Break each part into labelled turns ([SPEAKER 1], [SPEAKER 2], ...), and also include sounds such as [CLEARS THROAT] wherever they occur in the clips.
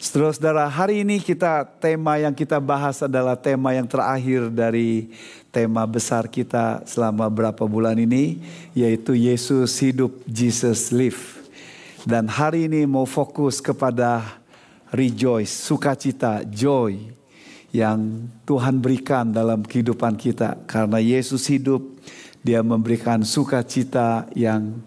[SPEAKER 1] Saudara-saudara, hari ini kita tema yang kita bahas adalah tema yang terakhir dari tema besar kita selama berapa bulan ini yaitu Yesus hidup, Jesus live. Dan hari ini mau fokus kepada rejoice, sukacita, joy yang Tuhan berikan dalam kehidupan kita karena Yesus hidup, dia memberikan sukacita yang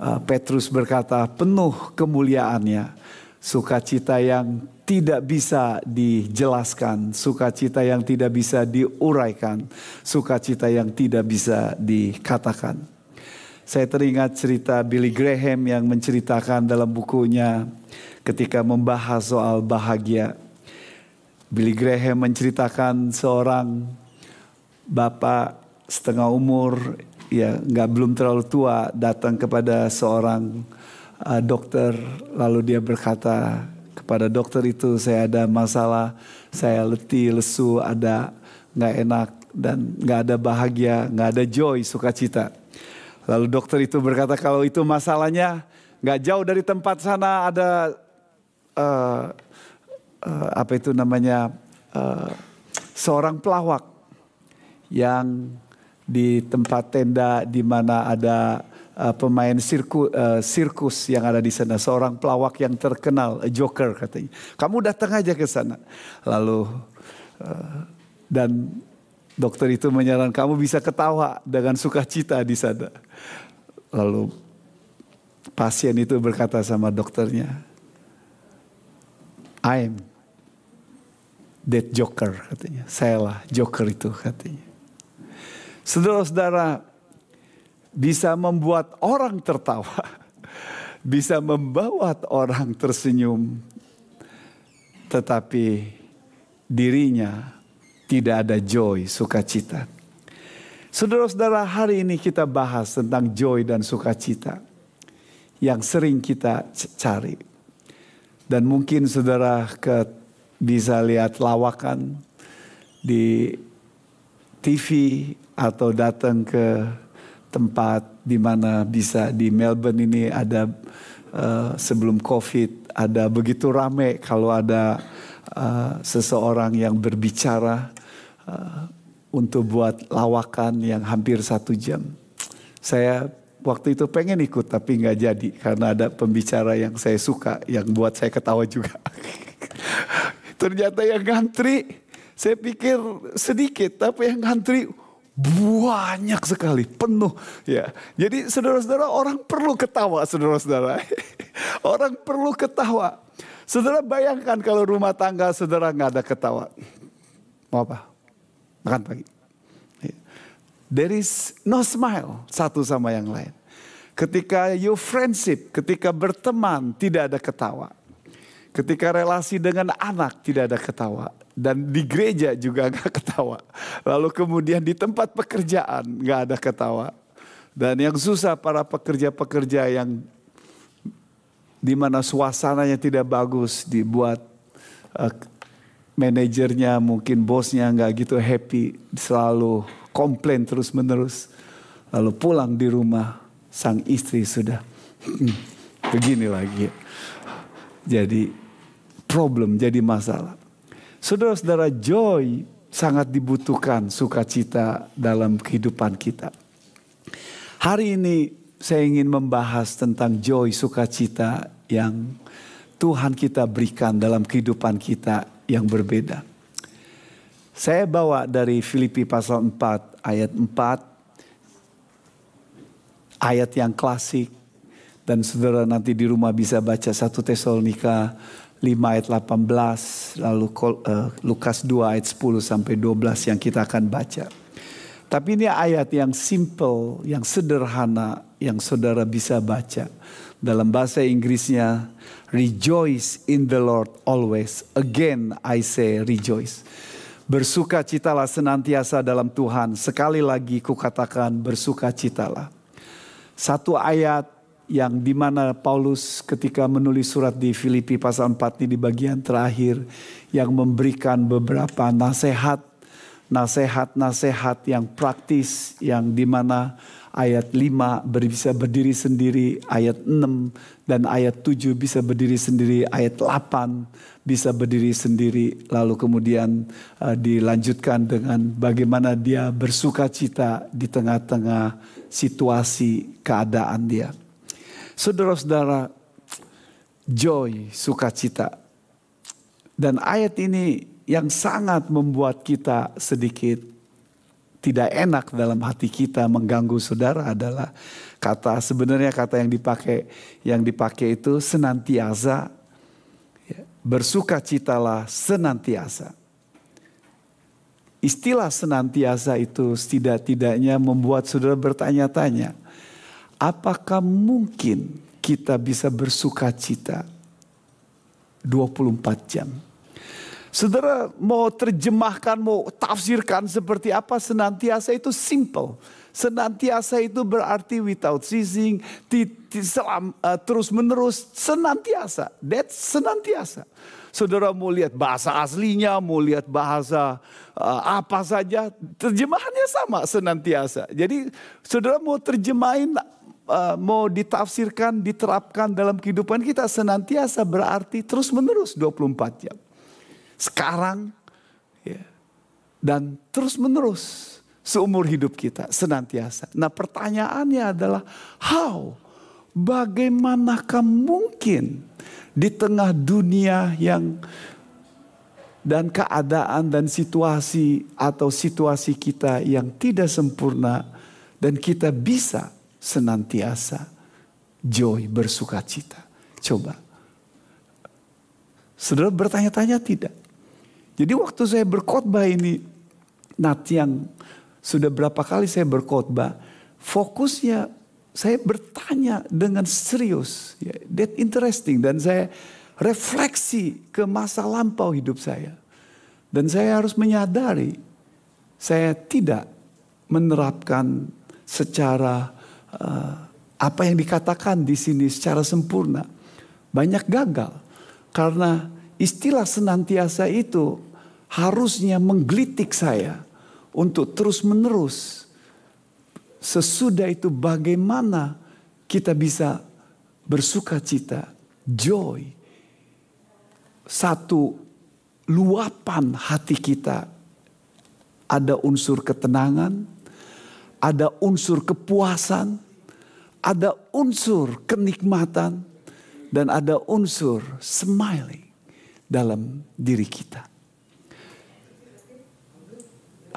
[SPEAKER 1] uh, Petrus berkata penuh kemuliaannya sukacita yang tidak bisa dijelaskan, sukacita yang tidak bisa diuraikan, sukacita yang tidak bisa dikatakan. Saya teringat cerita Billy Graham yang menceritakan dalam bukunya ketika membahas soal bahagia. Billy Graham menceritakan seorang bapak setengah umur, ya nggak belum terlalu tua, datang kepada seorang uh, dokter lalu dia berkata kepada dokter itu saya ada masalah saya letih lesu ada nggak enak dan nggak ada bahagia nggak ada joy sukacita. Lalu dokter itu berkata kalau itu masalahnya nggak jauh dari tempat sana ada uh, uh, apa itu namanya uh, seorang pelawak yang di tempat tenda di mana ada uh, pemain sirku, uh, sirkus yang ada di sana, seorang pelawak yang terkenal, Joker katanya. Kamu datang aja ke sana. Lalu uh, dan dokter itu menyarankan kamu bisa ketawa dengan sukacita di sana. Lalu pasien itu berkata sama dokternya, I'm that Joker katanya. Saya lah Joker itu katanya. Saudara-saudara, bisa membuat orang tertawa, [LAUGHS] bisa membawa orang tersenyum, tetapi dirinya tidak ada joy, sukacita. Saudara-saudara, hari ini kita bahas tentang joy dan sukacita yang sering kita cari. Dan mungkin saudara ke, bisa lihat lawakan di TV atau datang ke tempat di mana bisa di Melbourne ini ada uh, sebelum COVID ada begitu rame kalau ada uh, seseorang yang berbicara uh, untuk buat lawakan yang hampir satu jam. Saya waktu itu pengen ikut tapi nggak jadi karena ada pembicara yang saya suka yang buat saya ketawa juga. [LAUGHS] Ternyata yang ngantri saya pikir sedikit tapi yang ngantri banyak sekali, penuh ya. Jadi saudara-saudara orang perlu ketawa saudara-saudara. [LAUGHS] orang perlu ketawa. Saudara bayangkan kalau rumah tangga saudara nggak ada ketawa. Mau apa? Makan pagi. Ya. There is no smile satu sama yang lain. Ketika you friendship, ketika berteman tidak ada ketawa. Ketika relasi dengan anak tidak ada ketawa dan di gereja juga [LAUGHS] nggak ketawa. Lalu kemudian di tempat pekerjaan nggak ada ketawa. Dan yang susah para pekerja-pekerja yang di mana suasananya tidak bagus dibuat uh, manajernya mungkin bosnya nggak gitu happy selalu komplain terus menerus lalu pulang di rumah sang istri sudah [CLEARS THROAT] begini lagi jadi problem, jadi masalah. Saudara-saudara, joy sangat dibutuhkan sukacita dalam kehidupan kita. Hari ini saya ingin membahas tentang joy sukacita yang Tuhan kita berikan dalam kehidupan kita yang berbeda. Saya bawa dari Filipi pasal 4 ayat 4 ayat yang klasik dan saudara nanti di rumah bisa baca satu Tesalonika 5 ayat 18 lalu uh, Lukas 2 ayat 10 sampai 12 yang kita akan baca. Tapi ini ayat yang simple, yang sederhana yang saudara bisa baca. Dalam bahasa Inggrisnya rejoice in the Lord always. Again I say rejoice. Bersukacitalah senantiasa dalam Tuhan. Sekali lagi kukatakan bersukacitalah. Satu ayat yang di mana Paulus ketika menulis surat di Filipi pasal 4 ini di bagian terakhir yang memberikan beberapa nasihat nasihat-nasihat yang praktis yang di mana ayat 5 bisa berdiri sendiri, ayat 6 dan ayat 7 bisa berdiri sendiri, ayat 8 bisa berdiri sendiri. Lalu kemudian uh, dilanjutkan dengan bagaimana dia bersuka cita di tengah-tengah situasi keadaan dia. Saudara-saudara, joy, sukacita. Dan ayat ini yang sangat membuat kita sedikit tidak enak dalam hati kita mengganggu saudara adalah kata sebenarnya kata yang dipakai yang dipakai itu senantiasa ya, bersukacitalah senantiasa. Istilah senantiasa itu setidak-tidaknya membuat saudara bertanya-tanya, apakah mungkin kita bisa bersukacita 24 jam? Saudara mau terjemahkan, mau tafsirkan seperti apa senantiasa itu simple. Senantiasa itu berarti without ceasing, uh, terus menerus, senantiasa. That's senantiasa. Saudara mau lihat bahasa aslinya, mau lihat bahasa uh, apa saja, terjemahannya sama senantiasa. Jadi saudara mau terjemahin, uh, mau ditafsirkan, diterapkan dalam kehidupan kita senantiasa berarti terus menerus 24 jam sekarang, ya, dan terus menerus seumur hidup kita senantiasa. Nah pertanyaannya adalah how? Bagaimanakah mungkin di tengah dunia yang dan keadaan dan situasi atau situasi kita yang tidak sempurna dan kita bisa senantiasa joy bersuka cita. Coba. Saudara bertanya-tanya tidak? Jadi waktu saya berkhotbah ini, Nat yang sudah berapa kali saya berkhotbah, fokusnya saya bertanya dengan serius, ya, that interesting dan saya refleksi ke masa lampau hidup saya. Dan saya harus menyadari saya tidak menerapkan secara uh, apa yang dikatakan di sini secara sempurna. Banyak gagal karena istilah senantiasa itu harusnya menggelitik saya untuk terus-menerus. Sesudah itu bagaimana kita bisa bersuka cita, joy. Satu luapan hati kita ada unsur ketenangan, ada unsur kepuasan, ada unsur kenikmatan, dan ada unsur smiling dalam diri kita.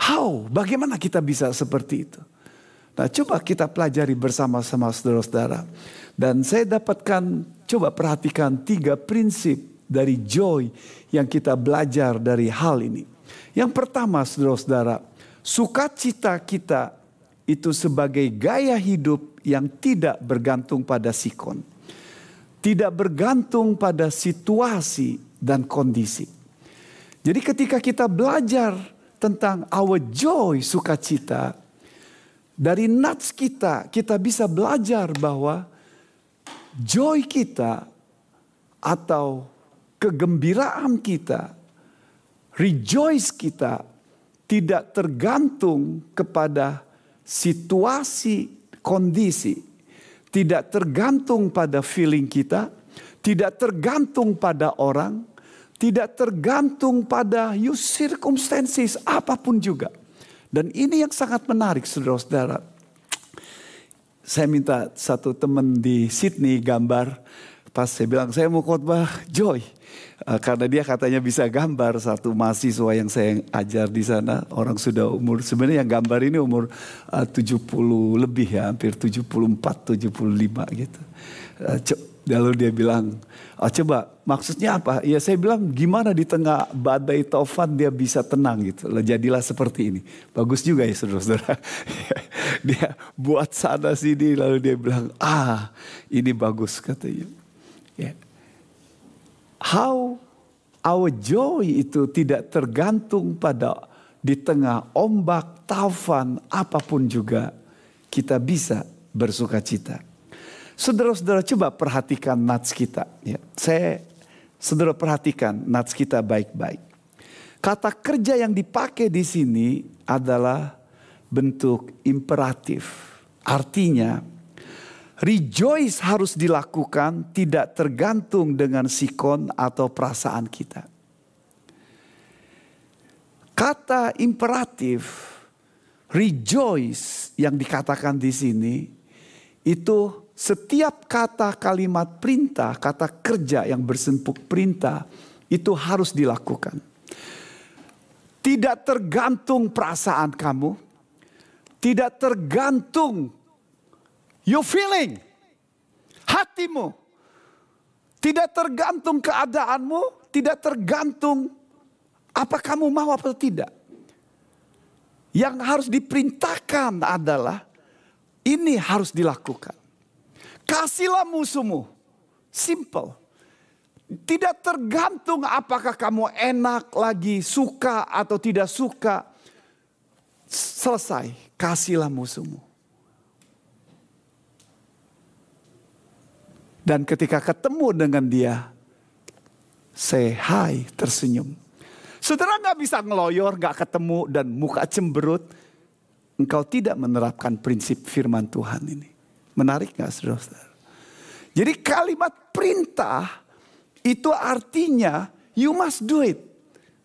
[SPEAKER 1] How? Bagaimana kita bisa seperti itu? Nah, coba kita pelajari bersama-sama saudara-saudara. Dan saya dapatkan, coba perhatikan tiga prinsip dari joy yang kita belajar dari hal ini. Yang pertama, saudara-saudara, sukacita kita itu sebagai gaya hidup yang tidak bergantung pada sikon. Tidak bergantung pada situasi dan kondisi. Jadi ketika kita belajar tentang our joy, sukacita. Dari nats kita, kita bisa belajar bahwa joy kita atau kegembiraan kita, rejoice kita tidak tergantung kepada situasi, kondisi, tidak tergantung pada feeling kita, tidak tergantung pada orang, tidak tergantung pada you circumstances apa pun juga. Dan ini yang sangat menarik saudara-saudara. Saya minta satu teman di Sydney gambar. Pas saya bilang saya mau khotbah Joy. Uh, karena dia katanya bisa gambar satu mahasiswa yang saya ajar di sana. Orang sudah umur, sebenarnya yang gambar ini umur uh, 70 lebih ya. Hampir 74, 75 gitu. Uh, Lalu dia bilang, oh, coba maksudnya apa? Ya saya bilang gimana di tengah badai taufan dia bisa tenang gitu. Jadilah seperti ini. Bagus juga ya saudara-saudara. [LAUGHS] dia buat sana sini lalu dia bilang, ah ini bagus katanya. How our joy itu tidak tergantung pada di tengah ombak, taufan, apa pun juga kita bisa bersuka cita. Saudara-saudara coba perhatikan nats kita. Ya. Saya, saudara perhatikan nats kita baik-baik. Kata kerja yang dipakai di sini adalah bentuk imperatif. Artinya, rejoice harus dilakukan tidak tergantung dengan sikon atau perasaan kita. Kata imperatif rejoice yang dikatakan di sini itu setiap kata kalimat perintah, kata kerja yang bersempuk perintah itu harus dilakukan. Tidak tergantung perasaan kamu, tidak tergantung you feeling, hatimu, tidak tergantung keadaanmu, tidak tergantung apa kamu mau atau tidak. Yang harus diperintahkan adalah ini harus dilakukan. Kasihlah musuhmu. Simple. Tidak tergantung apakah kamu enak lagi, suka atau tidak suka. Selesai, kasihlah musuhmu. Dan ketika ketemu dengan dia, say hi, tersenyum. Saudara nggak bisa ngeloyor, nggak ketemu dan muka cemberut. Engkau tidak menerapkan prinsip firman Tuhan ini. Menarik nggak saudara? Jadi kalimat perintah itu artinya you must do it.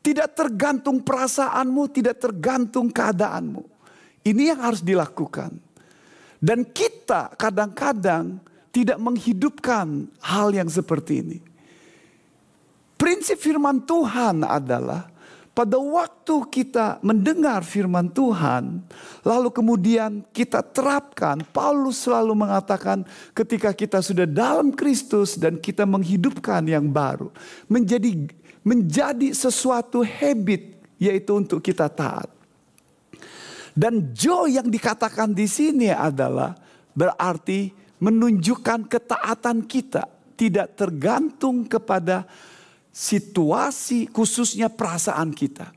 [SPEAKER 1] Tidak tergantung perasaanmu, tidak tergantung keadaanmu. Ini yang harus dilakukan. Dan kita kadang-kadang tidak menghidupkan hal yang seperti ini. Prinsip firman Tuhan adalah pada waktu kita mendengar firman Tuhan, lalu kemudian kita terapkan, Paulus selalu mengatakan ketika kita sudah dalam Kristus dan kita menghidupkan yang baru, menjadi menjadi sesuatu habit yaitu untuk kita taat. Dan joy yang dikatakan di sini adalah berarti menunjukkan ketaatan kita tidak tergantung kepada situasi khususnya perasaan kita.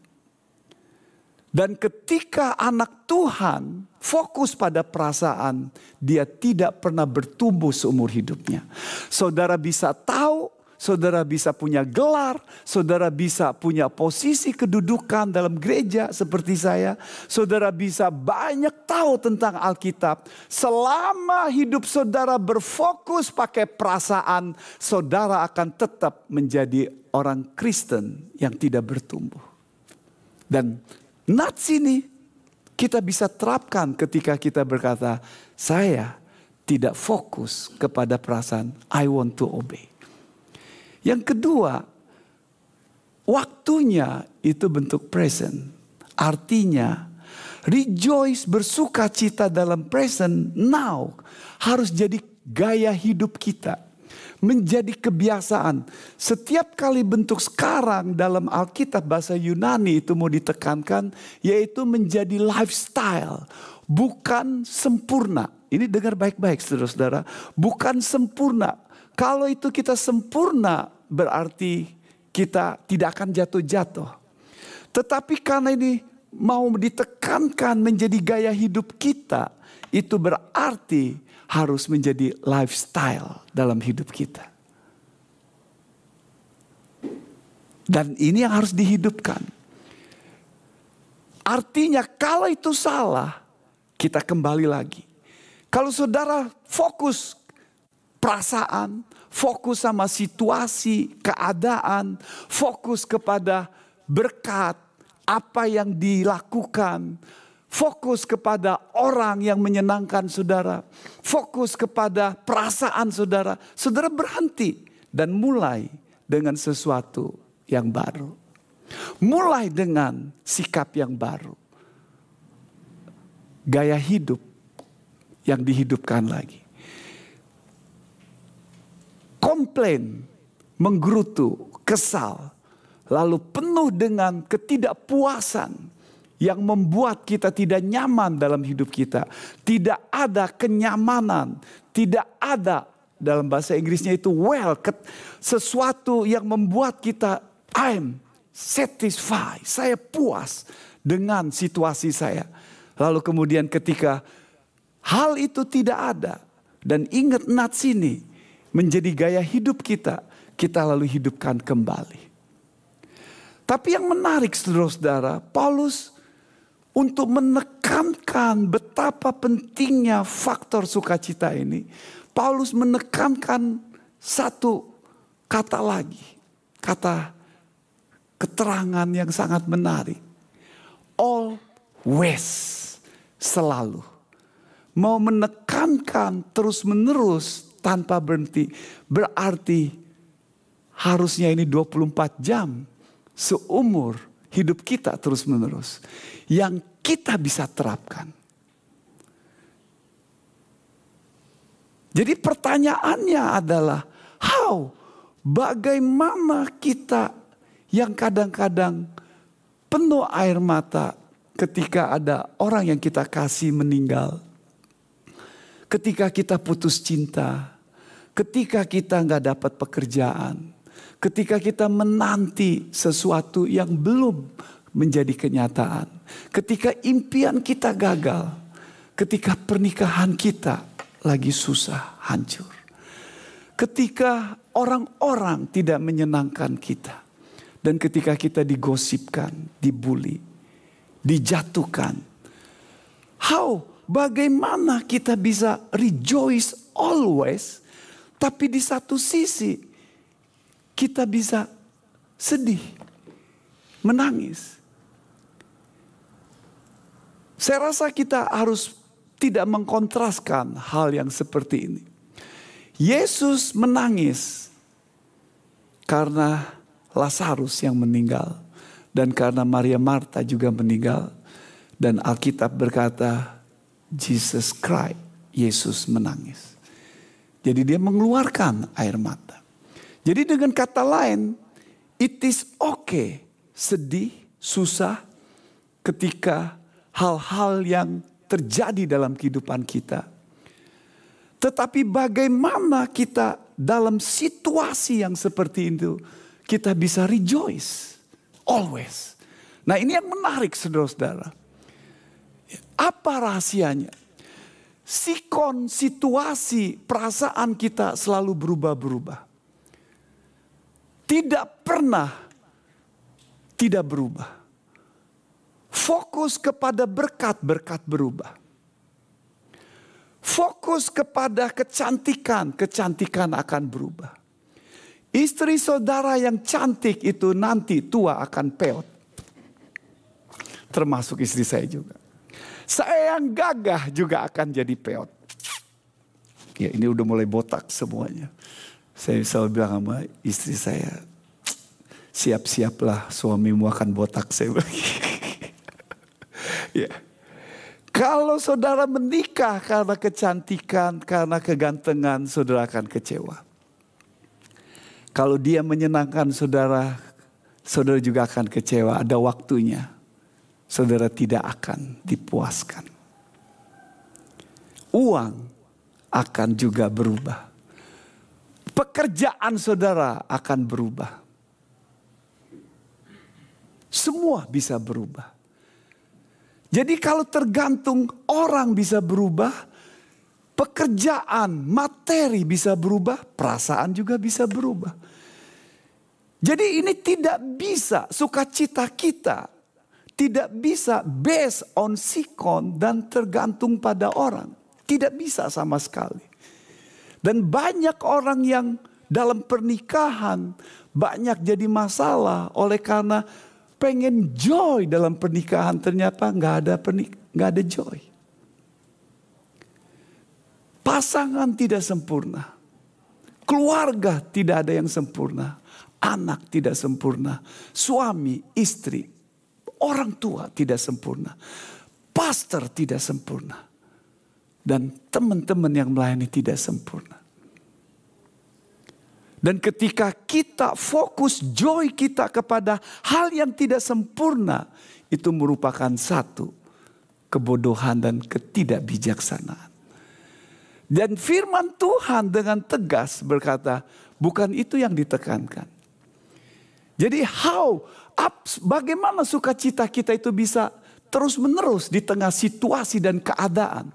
[SPEAKER 1] Dan ketika anak Tuhan fokus pada perasaan, dia tidak pernah bertumbuh seumur hidupnya. Saudara bisa tahu, saudara bisa punya gelar, saudara bisa punya posisi kedudukan dalam gereja seperti saya, saudara bisa banyak tahu tentang Alkitab. Selama hidup saudara berfokus pakai perasaan, saudara akan tetap menjadi orang Kristen yang tidak bertumbuh. Dan nats ini kita bisa terapkan ketika kita berkata, saya tidak fokus kepada perasaan I want to obey. Yang kedua, waktunya itu bentuk present. Artinya, rejoice bersuka cita dalam present now harus jadi gaya hidup kita menjadi kebiasaan. Setiap kali bentuk sekarang dalam Alkitab bahasa Yunani itu mau ditekankan yaitu menjadi lifestyle, bukan sempurna. Ini dengar baik-baik saudara-saudara, bukan sempurna. Kalau itu kita sempurna berarti kita tidak akan jatuh-jatuh. Tetapi karena ini mau ditekankan menjadi gaya hidup kita, itu berarti harus menjadi lifestyle dalam hidup kita. Dan ini yang harus dihidupkan. Artinya kalau itu salah, kita kembali lagi. Kalau saudara fokus perasaan, fokus sama situasi, keadaan, fokus kepada berkat, apa yang dilakukan, Fokus kepada orang yang menyenangkan saudara. Fokus kepada perasaan saudara. Saudara berhenti dan mulai dengan sesuatu yang baru. Mulai dengan sikap yang baru. Gaya hidup yang dihidupkan lagi. Komplain, menggerutu, kesal, lalu penuh dengan ketidakpuasan yang membuat kita tidak nyaman dalam hidup kita. Tidak ada kenyamanan, tidak ada dalam bahasa Inggrisnya itu well, sesuatu yang membuat kita I'm satisfied, saya puas dengan situasi saya. Lalu kemudian ketika hal itu tidak ada dan ingat nat sini menjadi gaya hidup kita, kita lalu hidupkan kembali. Tapi yang menarik saudara-saudara, Paulus untuk menekankan betapa pentingnya faktor sukacita ini, Paulus menekankan satu kata lagi, kata keterangan yang sangat menarik. Always, selalu. Mau menekankan terus-menerus tanpa berhenti. Berarti harusnya ini 24 jam seumur hidup kita terus-menerus. Yang kita bisa terapkan. Jadi pertanyaannya adalah how? Bagaimana kita yang kadang-kadang penuh air mata ketika ada orang yang kita kasih meninggal. Ketika kita putus cinta, ketika kita nggak dapat pekerjaan, ketika kita menanti sesuatu yang belum menjadi kenyataan, ketika impian kita gagal, ketika pernikahan kita lagi susah, hancur, ketika orang-orang tidak menyenangkan kita, dan ketika kita digosipkan, dibully, dijatuhkan, how bagaimana kita bisa rejoice always, tapi di satu sisi kita bisa sedih, menangis. Saya rasa kita harus tidak mengkontraskan hal yang seperti ini. Yesus menangis karena Lazarus yang meninggal dan karena Maria Marta juga meninggal dan Alkitab berkata Jesus cried, Yesus menangis. Jadi dia mengeluarkan air mata. Jadi dengan kata lain, it is okay sedih, susah ketika hal-hal yang terjadi dalam kehidupan kita. Tetapi bagaimana kita dalam situasi yang seperti itu kita bisa rejoice always. Nah ini yang menarik saudara-saudara. Apa rahasianya? Sikon situasi perasaan kita selalu berubah-berubah. Tidak pernah tidak berubah. Fokus kepada berkat-berkat berubah. Fokus kepada kecantikan, kecantikan akan berubah. Istri saudara yang cantik itu nanti tua akan peot. Termasuk istri saya juga. Saya yang gagah juga akan jadi peot. Ya ini udah mulai botak semuanya. Saya selalu bilang sama istri saya, siap-siaplah suamimu akan botak [LAUGHS] saya ya. Kalau saudara menikah karena kecantikan, karena kegantengan, saudara akan kecewa. Kalau dia menyenangkan saudara, saudara juga akan kecewa. Ada waktunya. Saudara tidak akan dipuaskan. Uang akan juga berubah. Pekerjaan saudara akan berubah. Semua bisa berubah. Jadi kalau tergantung orang bisa berubah, pekerjaan, materi bisa berubah, perasaan juga bisa berubah. Jadi ini tidak bisa sukacita kita tidak bisa based on sikon dan tergantung pada orang. Tidak bisa sama sekali. Dan banyak orang yang dalam pernikahan banyak jadi masalah oleh karena pengen joy dalam pernikahan ternyata nggak ada pernik nggak ada joy. Pasangan tidak sempurna. Keluarga tidak ada yang sempurna anak tidak sempurna, suami, istri, orang tua tidak sempurna, pastor tidak sempurna, dan teman-teman yang melayani tidak sempurna. Dan ketika kita fokus joy kita kepada hal yang tidak sempurna, itu merupakan satu kebodohan dan ketidakbijaksanaan. Dan firman Tuhan dengan tegas berkata, bukan itu yang ditekankan. Jadi how, bagaimana sukacita kita itu bisa terus menerus di tengah situasi dan keadaan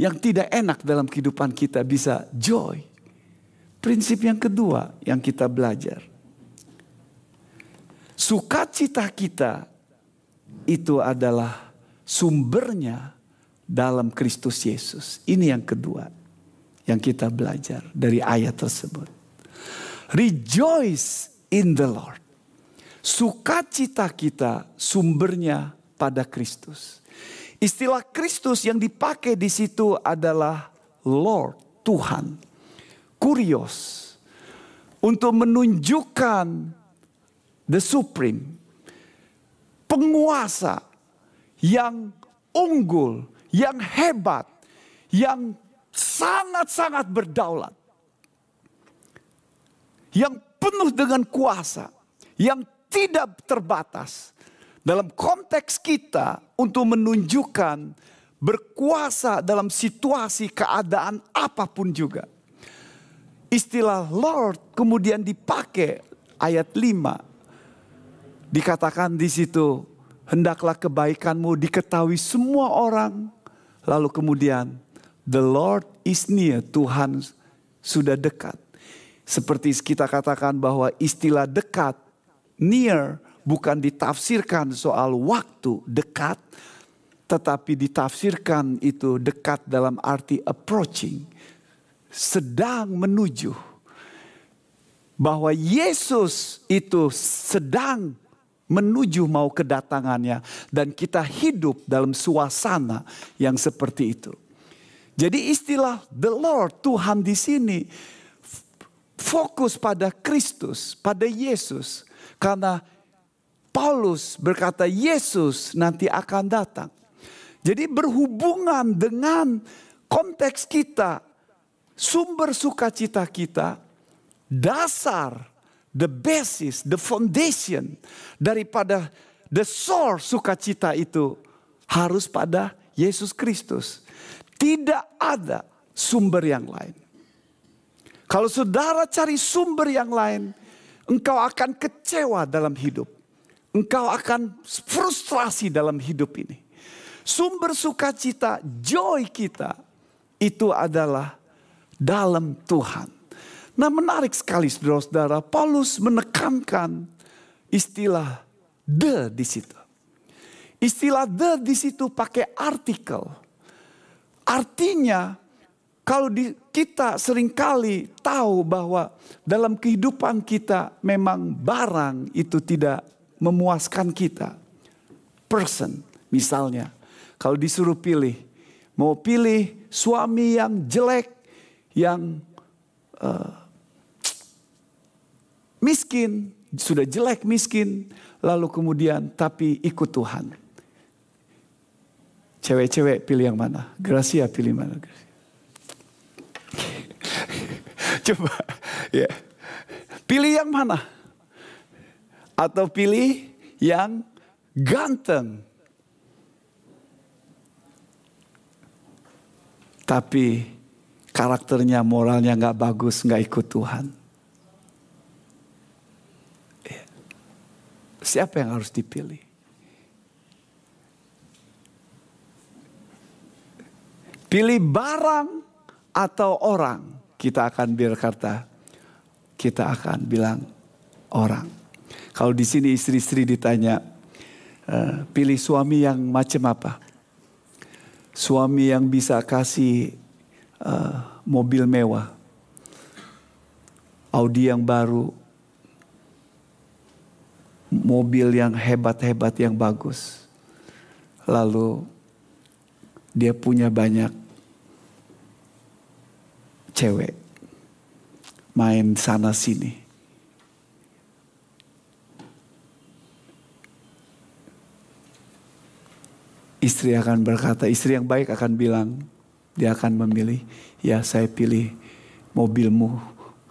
[SPEAKER 1] yang tidak enak dalam kehidupan kita bisa joy. Prinsip yang kedua yang kita belajar. Sukacita kita itu adalah sumbernya dalam Kristus Yesus. Ini yang kedua yang kita belajar dari ayat tersebut. Rejoice in the Lord. Sukacita kita sumbernya pada Kristus. Istilah Kristus yang dipakai di situ adalah Lord, Tuhan. Kurios. Untuk menunjukkan the supreme. Penguasa yang unggul, yang hebat, yang sangat-sangat berdaulat. Yang penuh dengan kuasa, yang tidak terbatas. Dalam konteks kita untuk menunjukkan berkuasa dalam situasi keadaan apa pun juga. Istilah Lord kemudian dipakai ayat 5. Dikatakan di situ, hendaklah kebaikanmu diketahui semua orang. Lalu kemudian, the Lord is near, Tuhan sudah dekat. Seperti kita katakan bahwa istilah dekat near bukan ditafsirkan soal waktu dekat, tetapi ditafsirkan itu dekat dalam arti approaching, sedang menuju. Bahwa Yesus itu sedang menuju mau kedatangannya dan kita hidup dalam suasana yang seperti itu. Jadi istilah the Lord Tuhan di sini fokus pada Kristus, pada Yesus karena Paulus berkata Yesus nanti akan datang. Jadi berhubungan dengan konteks kita, sumber sukacita kita, dasar, the basis, the foundation daripada the source sukacita itu harus pada Yesus Kristus. Tidak ada sumber yang lain. Kalau saudara cari sumber yang lain, engkau akan kecewa dalam hidup. Engkau akan frustrasi dalam hidup ini. Sumber sukacita, joy kita itu adalah dalam Tuhan. Nah menarik sekali saudara-saudara, Paulus menekankan istilah the di situ. Istilah the di situ pakai artikel. Artinya kalau di, kita sering kali tahu bahwa dalam kehidupan kita memang barang itu tidak memuaskan kita. Person misalnya. Kalau disuruh pilih. Mau pilih suami yang jelek. Yang uh, miskin. Sudah jelek miskin. Lalu kemudian tapi ikut Tuhan. Cewek-cewek pilih yang mana? Gracia pilih mana? Gracia. Coba [LAUGHS] ya. Pilih yang mana? Atau pilih yang ganteng. Tapi karakternya, moralnya nggak bagus, nggak ikut Tuhan. Ya. Siapa yang harus dipilih? Pilih barang atau orang kita akan berkata, kita akan bilang orang. Kalau di sini istri-istri ditanya, uh, pilih suami yang macam apa? Suami yang bisa kasih uh, mobil mewah, Audi yang baru, mobil yang hebat-hebat yang bagus. Lalu dia punya banyak cewek main sana sini. Istri akan berkata, istri yang baik akan bilang, dia akan memilih, ya saya pilih mobilmu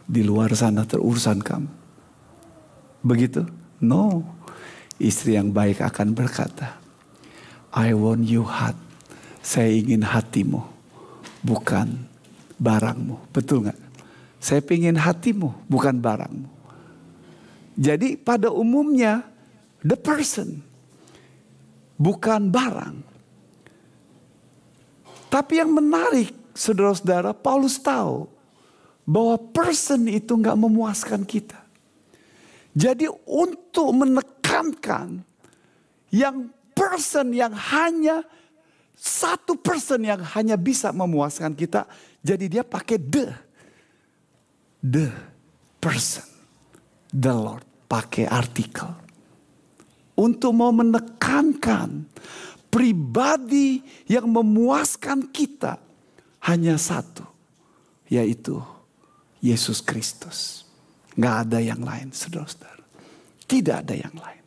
[SPEAKER 1] di luar sana terurusan kamu. Begitu? No. Istri yang baik akan berkata, I want you heart. Saya ingin hatimu, bukan barangmu. Betul nggak? Saya ingin hatimu, bukan barangmu. Jadi pada umumnya the person, bukan barang. Tapi yang menarik, saudara-saudara, Paulus tahu bahwa person itu nggak memuaskan kita. Jadi untuk menekankan yang person yang hanya satu person yang hanya bisa memuaskan kita. Jadi dia pakai the. The person. The Lord. Pakai artikel. Untuk mau menekankan pribadi yang memuaskan kita hanya satu. Yaitu Yesus Kristus. Nggak ada yang lain saudara-saudara. Tidak ada yang lain.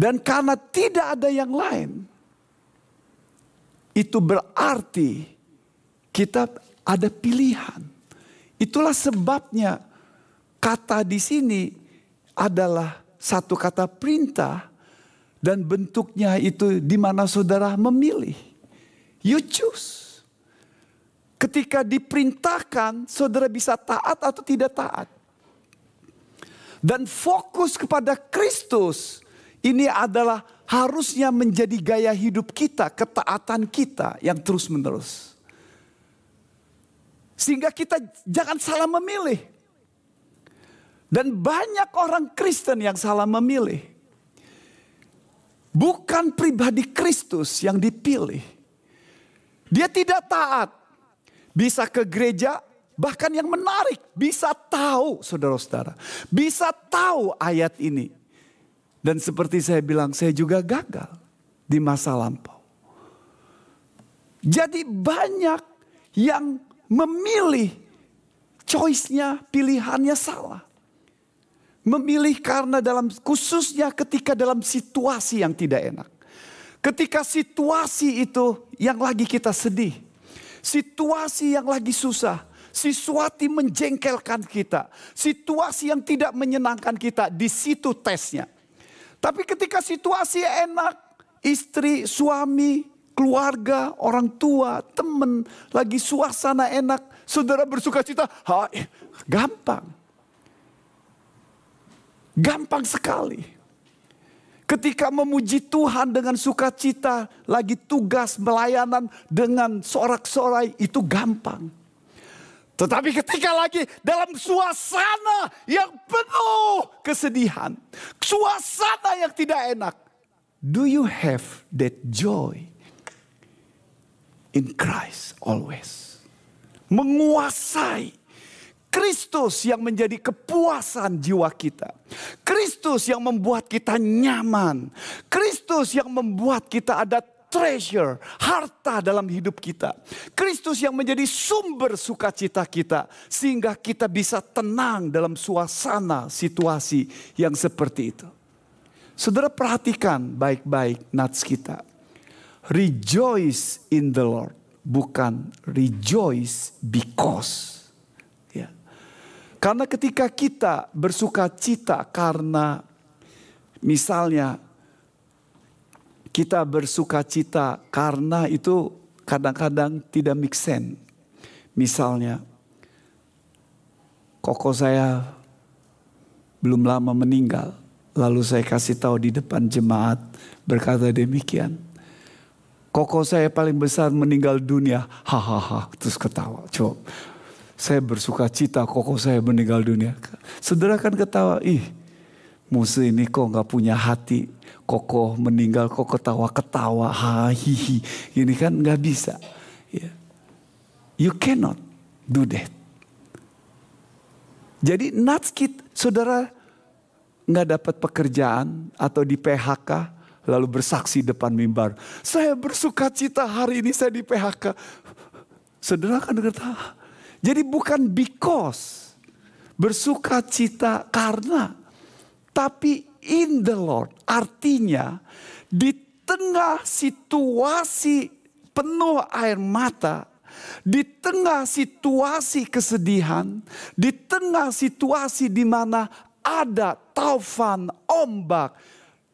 [SPEAKER 1] Dan karena tidak ada yang lain, itu berarti kita ada pilihan. Itulah sebabnya kata di sini adalah satu kata perintah dan bentuknya itu di mana saudara memilih. You choose. Ketika diperintahkan, saudara bisa taat atau tidak taat. Dan fokus kepada Kristus ini adalah harusnya menjadi gaya hidup kita, ketaatan kita yang terus menerus. Sehingga kita jangan salah memilih. Dan banyak orang Kristen yang salah memilih. Bukan pribadi Kristus yang dipilih. Dia tidak taat. Bisa ke gereja, bahkan yang menarik. Bisa tahu saudara-saudara. Bisa tahu ayat ini. Dan seperti saya bilang, saya juga gagal di masa lampau. Jadi banyak yang memilih choice-nya, pilihannya salah. Memilih karena dalam khususnya ketika dalam situasi yang tidak enak. Ketika situasi itu yang lagi kita sedih. Situasi yang lagi susah. Situasi menjengkelkan kita. Situasi yang tidak menyenangkan kita. Di situ tesnya. Tapi ketika situasi enak, istri, suami, keluarga, orang tua, teman, lagi suasana enak, saudara bersuka cita, hai, gampang. Gampang sekali. Ketika memuji Tuhan dengan sukacita, lagi tugas melayanan dengan sorak-sorai, itu gampang. Tetapi ketika lagi dalam suasana yang penuh kesedihan, suasana yang tidak enak, do you have that joy in Christ always? Menguasai Kristus yang menjadi kepuasan jiwa kita. Kristus yang membuat kita nyaman. Kristus yang membuat kita ada treasure, harta dalam hidup kita. Kristus yang menjadi sumber sukacita kita. Sehingga kita bisa tenang dalam suasana situasi yang seperti itu. Saudara perhatikan baik-baik nats kita. Rejoice in the Lord. Bukan rejoice because. Ya. Karena ketika kita bersuka cita karena misalnya kita bersuka cita karena itu kadang-kadang tidak make sense. Misalnya, koko saya belum lama meninggal. Lalu saya kasih tahu di depan jemaat berkata demikian. Koko saya paling besar meninggal dunia. Hahaha, terus ketawa. Coba, saya bersuka cita koko saya meninggal dunia. Saudara kan ketawa, ih musuh ini kok nggak punya hati kokoh meninggal kok ketawa-ketawa hihi ini kan nggak bisa. Yeah. you cannot do that. Jadi natskit saudara nggak dapat pekerjaan atau di PHK lalu bersaksi depan mimbar. Saya bersuka cita hari ini saya di PHK saudara kan ketawa jadi bukan because bersuka cita karena tapi in the Lord. Artinya di tengah situasi penuh air mata, di tengah situasi kesedihan, di tengah situasi di mana ada taufan, ombak,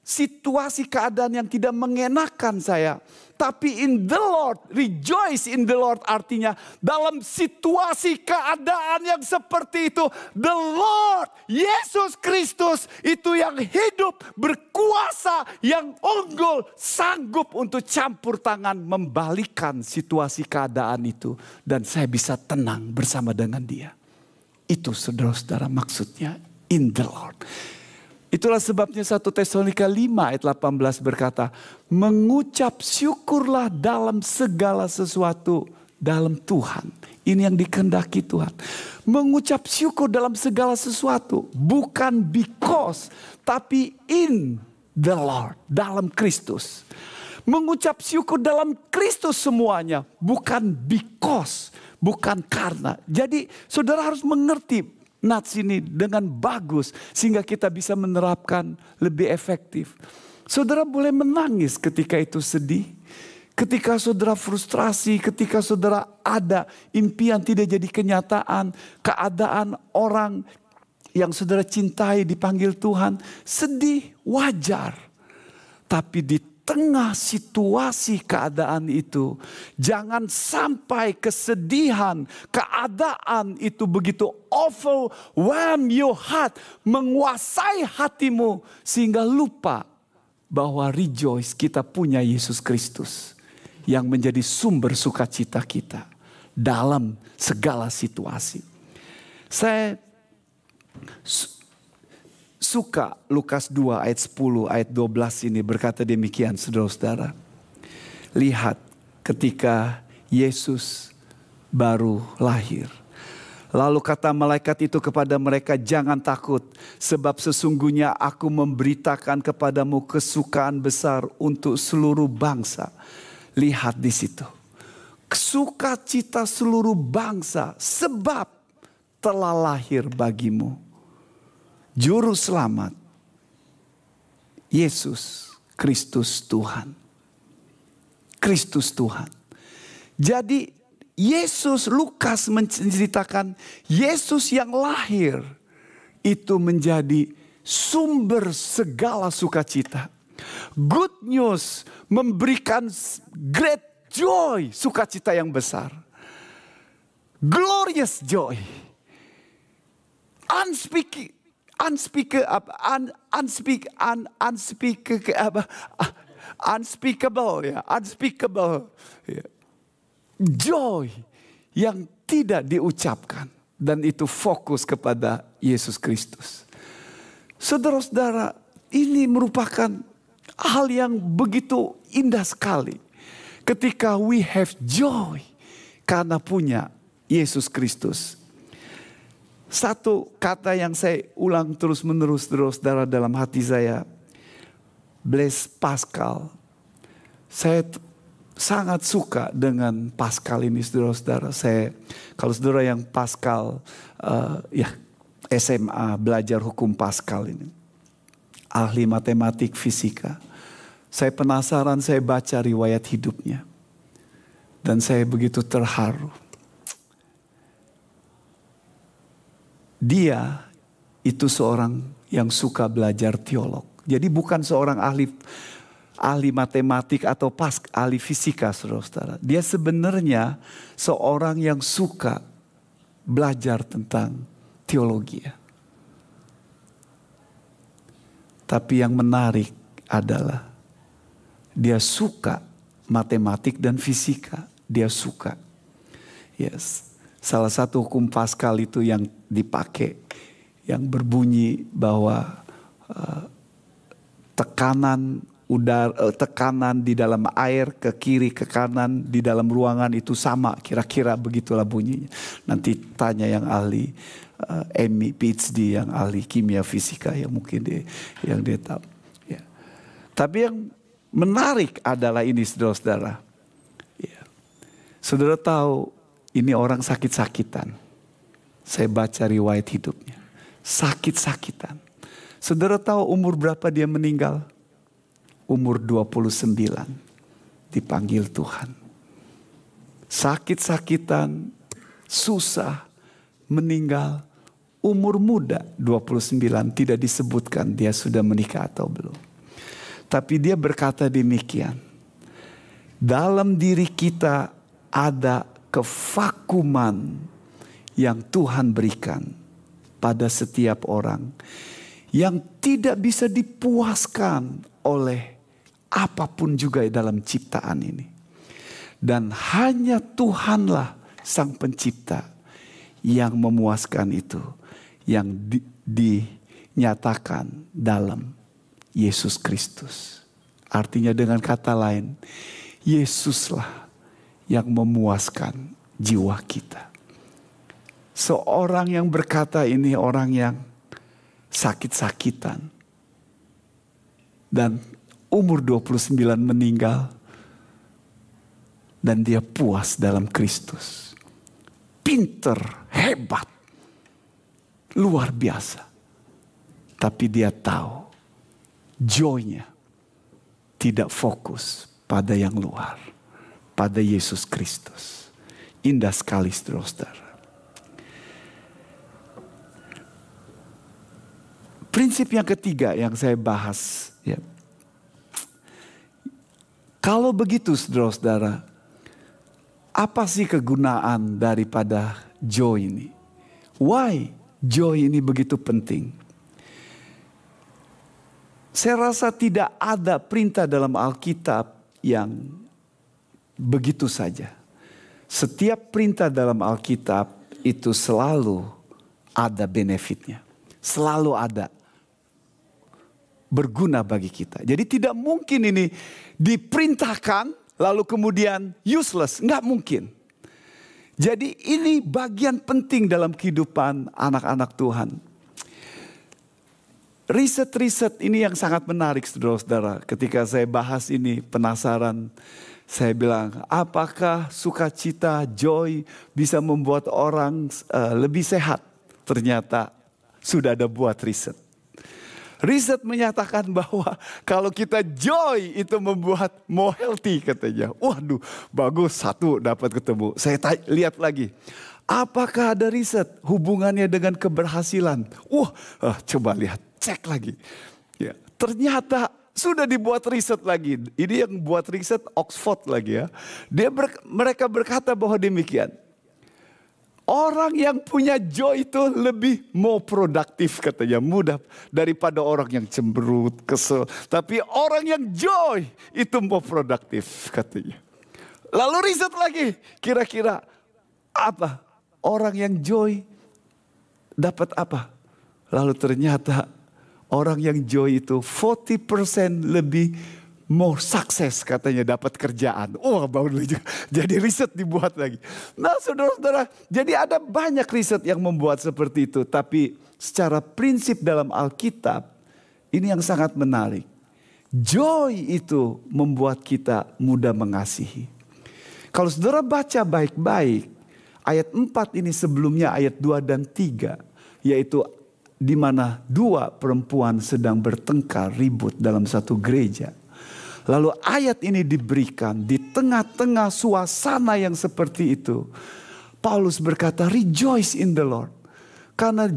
[SPEAKER 1] situasi keadaan yang tidak mengenakan saya. Tapi in the Lord, rejoice in the Lord artinya dalam situasi keadaan yang seperti itu. The Lord, Yesus Kristus itu yang hidup, berkuasa, yang unggul, sanggup untuk campur tangan membalikan situasi keadaan itu. Dan saya bisa tenang bersama dengan dia. Itu saudara-saudara maksudnya in the Lord. Itulah sebabnya 1 Tesalonika 5 ayat 18 berkata, mengucap syukurlah dalam segala sesuatu dalam Tuhan. Ini yang dikendaki Tuhan. Mengucap syukur dalam segala sesuatu. Bukan because, tapi in the Lord. Dalam Kristus. Mengucap syukur dalam Kristus semuanya. Bukan because, bukan karena. Jadi saudara harus mengerti nats ini dengan bagus sehingga kita bisa menerapkan lebih efektif. Saudara boleh menangis ketika itu sedih. Ketika saudara frustrasi, ketika saudara ada impian tidak jadi kenyataan, keadaan orang yang saudara cintai dipanggil Tuhan, sedih wajar. Tapi di tengah situasi keadaan itu, jangan sampai kesedihan, keadaan itu begitu overwhelm your heart, menguasai hatimu sehingga lupa bahwa rejoice kita punya Yesus Kristus yang menjadi sumber sukacita kita dalam segala situasi. Saya suka Lukas 2 ayat 10 ayat 12 ini berkata demikian saudara-saudara. Lihat ketika Yesus baru lahir. Lalu kata malaikat itu kepada mereka, "Jangan takut, sebab sesungguhnya Aku memberitakan kepadamu kesukaan besar untuk seluruh bangsa." Lihat di situ, sukacita seluruh bangsa, sebab telah lahir bagimu Juru Selamat, Yesus Kristus Tuhan. Kristus Tuhan. Jadi Yesus Lukas menceritakan Yesus yang lahir itu menjadi sumber segala sukacita. Good news memberikan great joy, sukacita yang besar. Glorious joy. Unspeaking unspeakable un, unspeak un, [LAUGHS] unspeakable ya unspeakable ya. joy yang tidak diucapkan dan itu fokus kepada Yesus Kristus. Saudara-saudara, ini merupakan hal yang begitu indah sekali ketika we have joy karena punya Yesus Kristus. Satu kata yang saya ulang terus menerus terus dalam hati saya. Blaise Pascal. Saya sangat suka dengan Pascal ini saudara-saudara. Saya kalau saudara yang Pascal uh, ya SMA belajar hukum Pascal ini. Ahli matematik fisika. Saya penasaran saya baca riwayat hidupnya. Dan saya begitu terharu dia itu seorang yang suka belajar teolog. Jadi bukan seorang ahli ahli matematik atau pas ahli fisika saudara-saudara. Dia sebenarnya seorang yang suka belajar tentang teologi. Tapi yang menarik adalah dia suka matematik dan fisika. Dia suka. Yes. Salah satu hukum Pascal itu yang dipakai yang berbunyi bahwa uh, tekanan udara uh, tekanan di dalam air ke kiri ke kanan di dalam ruangan itu sama kira-kira begitulah bunyinya. Nanti tanya yang ahli uh, Emmy PhD yang ahli kimia fisika yang mungkin dia yang dia tahu. Ya. Tapi yang menarik adalah ini saudara-saudara. Ya. Saudara tahu ini orang sakit-sakitan. Saya baca riwayat hidupnya. Sakit-sakitan. Saudara tahu umur berapa dia meninggal? Umur 29. Dipanggil Tuhan. Sakit-sakitan, susah, meninggal. Umur muda 29 tidak disebutkan dia sudah menikah atau belum. Tapi dia berkata demikian. Dalam diri kita ada kevakuman yang Tuhan berikan pada setiap orang yang tidak bisa dipuaskan oleh apa pun juga dalam ciptaan ini. Dan hanya Tuhanlah sang pencipta yang memuaskan itu. Yang di, di nyatakan dalam Yesus Kristus. Artinya dengan kata lain, Yesuslah yang memuaskan jiwa kita. Seorang yang berkata ini orang yang sakit-sakitan. Dan umur 29 meninggal. Dan dia puas dalam Kristus. Pinter, hebat. Luar biasa. Tapi dia tahu joynya tidak fokus pada yang luar. Pada Yesus Kristus. Indah sekali saudara. Prinsip yang ketiga yang saya bahas, ya. Kalau begitu saudara-saudara, apa sih kegunaan daripada joy ini? Why joy ini begitu penting? Saya rasa tidak ada perintah dalam Alkitab yang begitu saja. Setiap perintah dalam Alkitab itu selalu ada benefitnya. Selalu ada berguna bagi kita. Jadi tidak mungkin ini diperintahkan lalu kemudian useless. Nggak mungkin. Jadi ini bagian penting dalam kehidupan anak-anak Tuhan. Riset-riset ini yang sangat menarik saudara-saudara. Ketika saya bahas ini penasaran. Saya bilang apakah sukacita, joy bisa membuat orang uh, lebih sehat? Ternyata sudah ada buat riset. Riset menyatakan bahwa kalau kita joy itu membuat more healthy katanya. Waduh bagus satu dapat ketemu. Saya lihat lagi. Apakah ada riset hubungannya dengan keberhasilan? Wah uh, coba lihat cek lagi. Ya, ternyata sudah dibuat riset lagi. Ini yang buat riset Oxford lagi ya. Dia ber, mereka berkata bahwa demikian. Orang yang punya joy itu lebih mau produktif katanya. Mudah daripada orang yang cemberut, kesel. Tapi orang yang joy itu mau produktif katanya. Lalu riset lagi. Kira-kira apa? Orang yang joy dapat apa? Lalu ternyata orang yang joy itu 40% lebih more sukses katanya dapat kerjaan. Oh baru juga. [LAUGHS] Jadi riset dibuat lagi. Nah saudara-saudara, jadi ada banyak riset yang membuat seperti itu. Tapi secara prinsip dalam Alkitab, ini yang sangat menarik. Joy itu membuat kita mudah mengasihi. Kalau saudara baca baik-baik, ayat 4 ini sebelumnya ayat 2 dan 3, yaitu di mana dua perempuan sedang bertengkar ribut dalam satu gereja Lalu ayat ini diberikan di tengah-tengah suasana yang seperti itu. Paulus berkata, rejoice in the Lord. Karena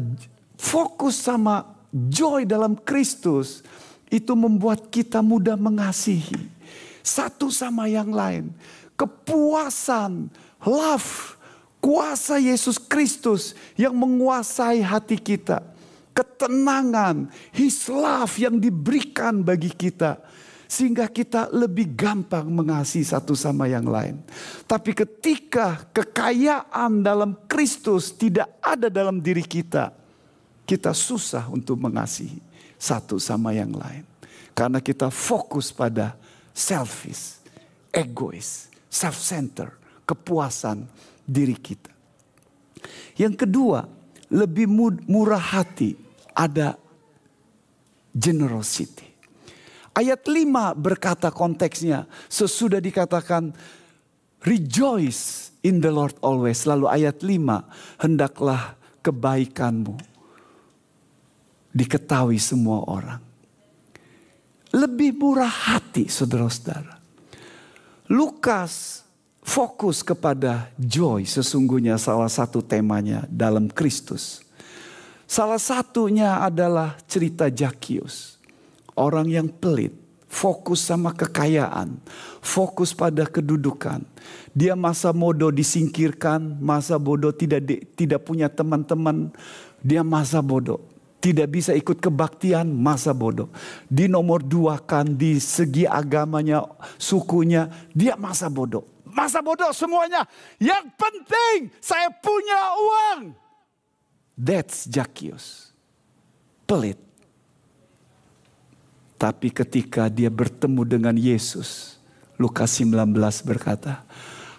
[SPEAKER 1] fokus sama joy dalam Kristus itu membuat kita mudah mengasihi. Satu sama yang lain. Kepuasan, love, kuasa Yesus Kristus yang menguasai hati kita. Ketenangan, his love yang diberikan bagi kita sehingga kita lebih gampang mengasihi satu sama yang lain. Tapi ketika kekayaan dalam Kristus tidak ada dalam diri kita, kita susah untuk mengasihi satu sama yang lain. Karena kita fokus pada selfish, egois, self-center, kepuasan diri kita. Yang kedua, lebih murah hati, ada generosity. Ayat 5 berkata konteksnya, sesudah dikatakan rejoice in the Lord always. Lalu ayat 5, hendaklah kebaikanmu diketahui semua orang. Lebih murah hati saudara-saudara. Lukas fokus kepada joy sesungguhnya salah satu temanya dalam Kristus. Salah satunya adalah cerita Jakius orang yang pelit, fokus sama kekayaan, fokus pada kedudukan. Dia masa bodoh disingkirkan, masa bodoh tidak di, tidak punya teman-teman, dia masa bodoh. Tidak bisa ikut kebaktian, masa bodoh. Di nomor dua kan, di segi agamanya, sukunya, dia masa bodoh. Masa bodoh semuanya. Yang penting saya punya uang. That's Zacchaeus. Pelit Tapi ketika dia bertemu dengan Yesus, Lukas 19 berkata,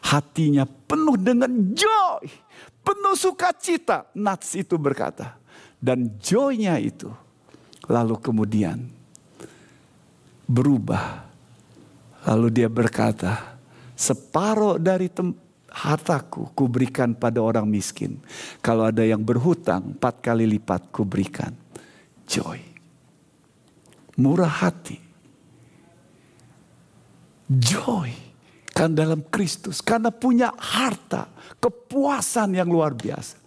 [SPEAKER 1] hatinya penuh dengan joy, penuh sukacita. Nats itu berkata, dan joynya itu lalu kemudian berubah. Lalu dia berkata, separuh dari hartaku kuberikan pada orang miskin. Kalau ada yang berhutang, empat kali lipat kuberikan. Joy murah hati, joy kan dalam Kristus karena punya harta, kepuasan yang luar biasa.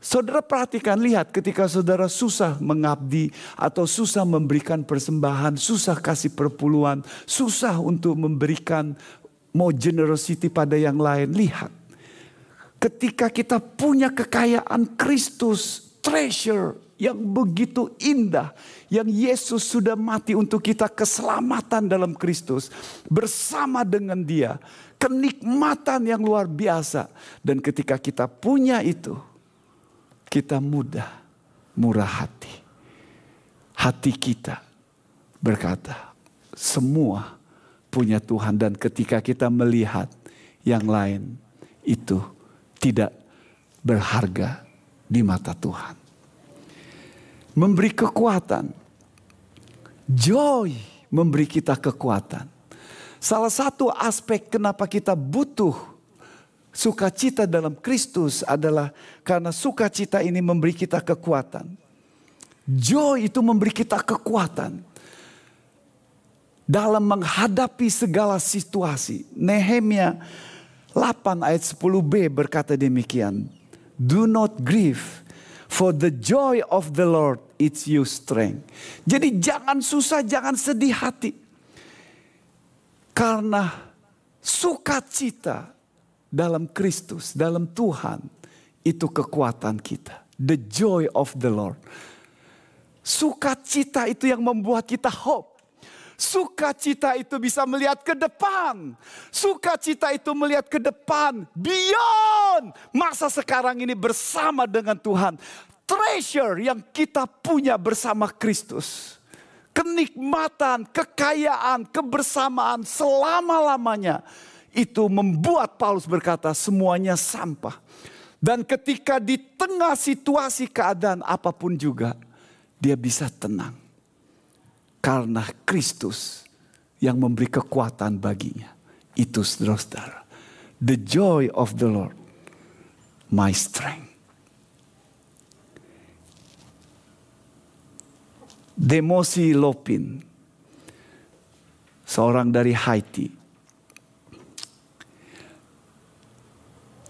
[SPEAKER 1] Saudara perhatikan lihat ketika saudara susah mengabdi atau susah memberikan persembahan, susah kasih perpuluhan, susah untuk memberikan mau generosity pada yang lain. Lihat ketika kita punya kekayaan Kristus, treasure yang begitu indah, yang Yesus sudah mati untuk kita keselamatan dalam Kristus, bersama dengan Dia, kenikmatan yang luar biasa, dan ketika kita punya itu, kita mudah, murah hati, hati kita berkata, semua punya Tuhan, dan ketika kita melihat yang lain, itu tidak berharga di mata Tuhan memberi kekuatan. Joy memberi kita kekuatan. Salah satu aspek kenapa kita butuh sukacita dalam Kristus adalah karena sukacita ini memberi kita kekuatan. Joy itu memberi kita kekuatan dalam menghadapi segala situasi. Nehemia 8 ayat 10b berkata demikian. Do not grieve For the joy of the Lord it's you strength. Jadi jangan susah, jangan sedih hati. Karena sukacita dalam Kristus, dalam Tuhan, itu kekuatan kita. The joy of the Lord. Sukacita itu yang membuat kita hope. Sukacita itu bisa melihat ke depan. Sukacita itu melihat ke depan. Beyond masa sekarang ini bersama dengan Tuhan. Treasure yang kita punya bersama Kristus. Kenikmatan, kekayaan, kebersamaan selama-lamanya. Itu membuat Paulus berkata semuanya sampah. Dan ketika di tengah situasi keadaan apa pun juga. Dia bisa tenang karena Kristus yang memberi kekuatan baginya. Itu saudara-saudara. The joy of the Lord, my strength. Demosi Lopin, seorang dari Haiti.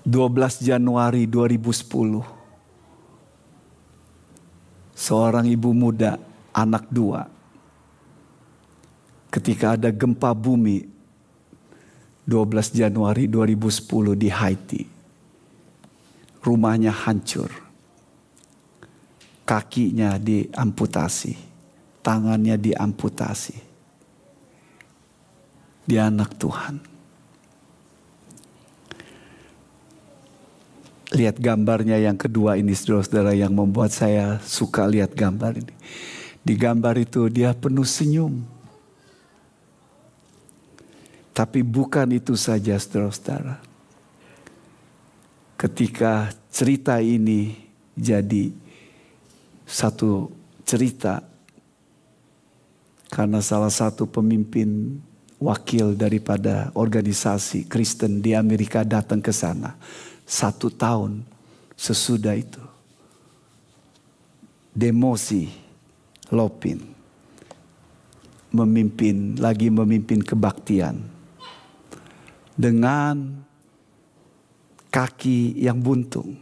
[SPEAKER 1] 12 Januari 2010. Seorang ibu muda, anak dua, ketika ada gempa bumi 12 Januari 2010 di Haiti. Rumahnya hancur. Kakinya diamputasi. Tangannya diamputasi. Dia anak Tuhan. Lihat gambarnya yang kedua ini saudara-saudara yang membuat saya suka lihat gambar ini. Di gambar itu dia penuh senyum tapi bukan itu saja saudara-saudara. Ketika cerita ini jadi satu cerita karena salah satu pemimpin wakil daripada organisasi Kristen di Amerika datang ke sana satu tahun sesudah itu. Demosi Lopin memimpin lagi memimpin kebaktian dengan kaki yang buntung,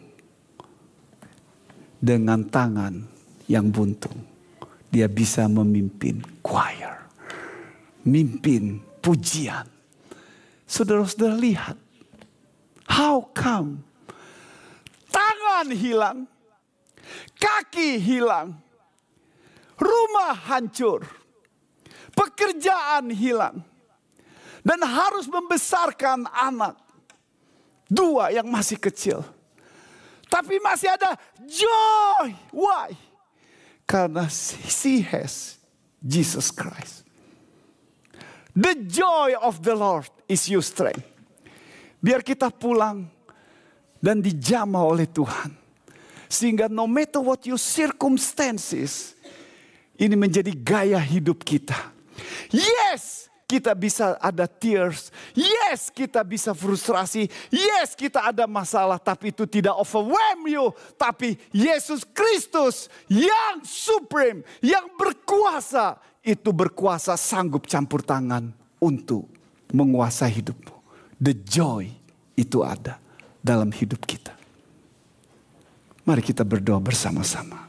[SPEAKER 1] dengan tangan yang buntung, dia bisa memimpin choir, mimpin pujian. Saudara-saudara lihat, how come tangan hilang, kaki hilang, rumah hancur, pekerjaan hilang dan harus membesarkan anak. Dua yang masih kecil. Tapi masih ada joy. Why? Karena she has Jesus Christ. The joy of the Lord is your strength. Biar kita pulang dan dijamah oleh Tuhan. Sehingga no matter what your circumstances, ini menjadi gaya hidup kita. Yes, kita bisa ada tears. Yes, kita bisa frustrasi. Yes, kita ada masalah. Tapi itu tidak overwhelm you. Tapi Yesus Kristus yang supreme, yang berkuasa. Itu berkuasa sanggup campur tangan untuk menguasai hidupmu. The joy itu ada dalam hidup kita. Mari kita berdoa bersama-sama.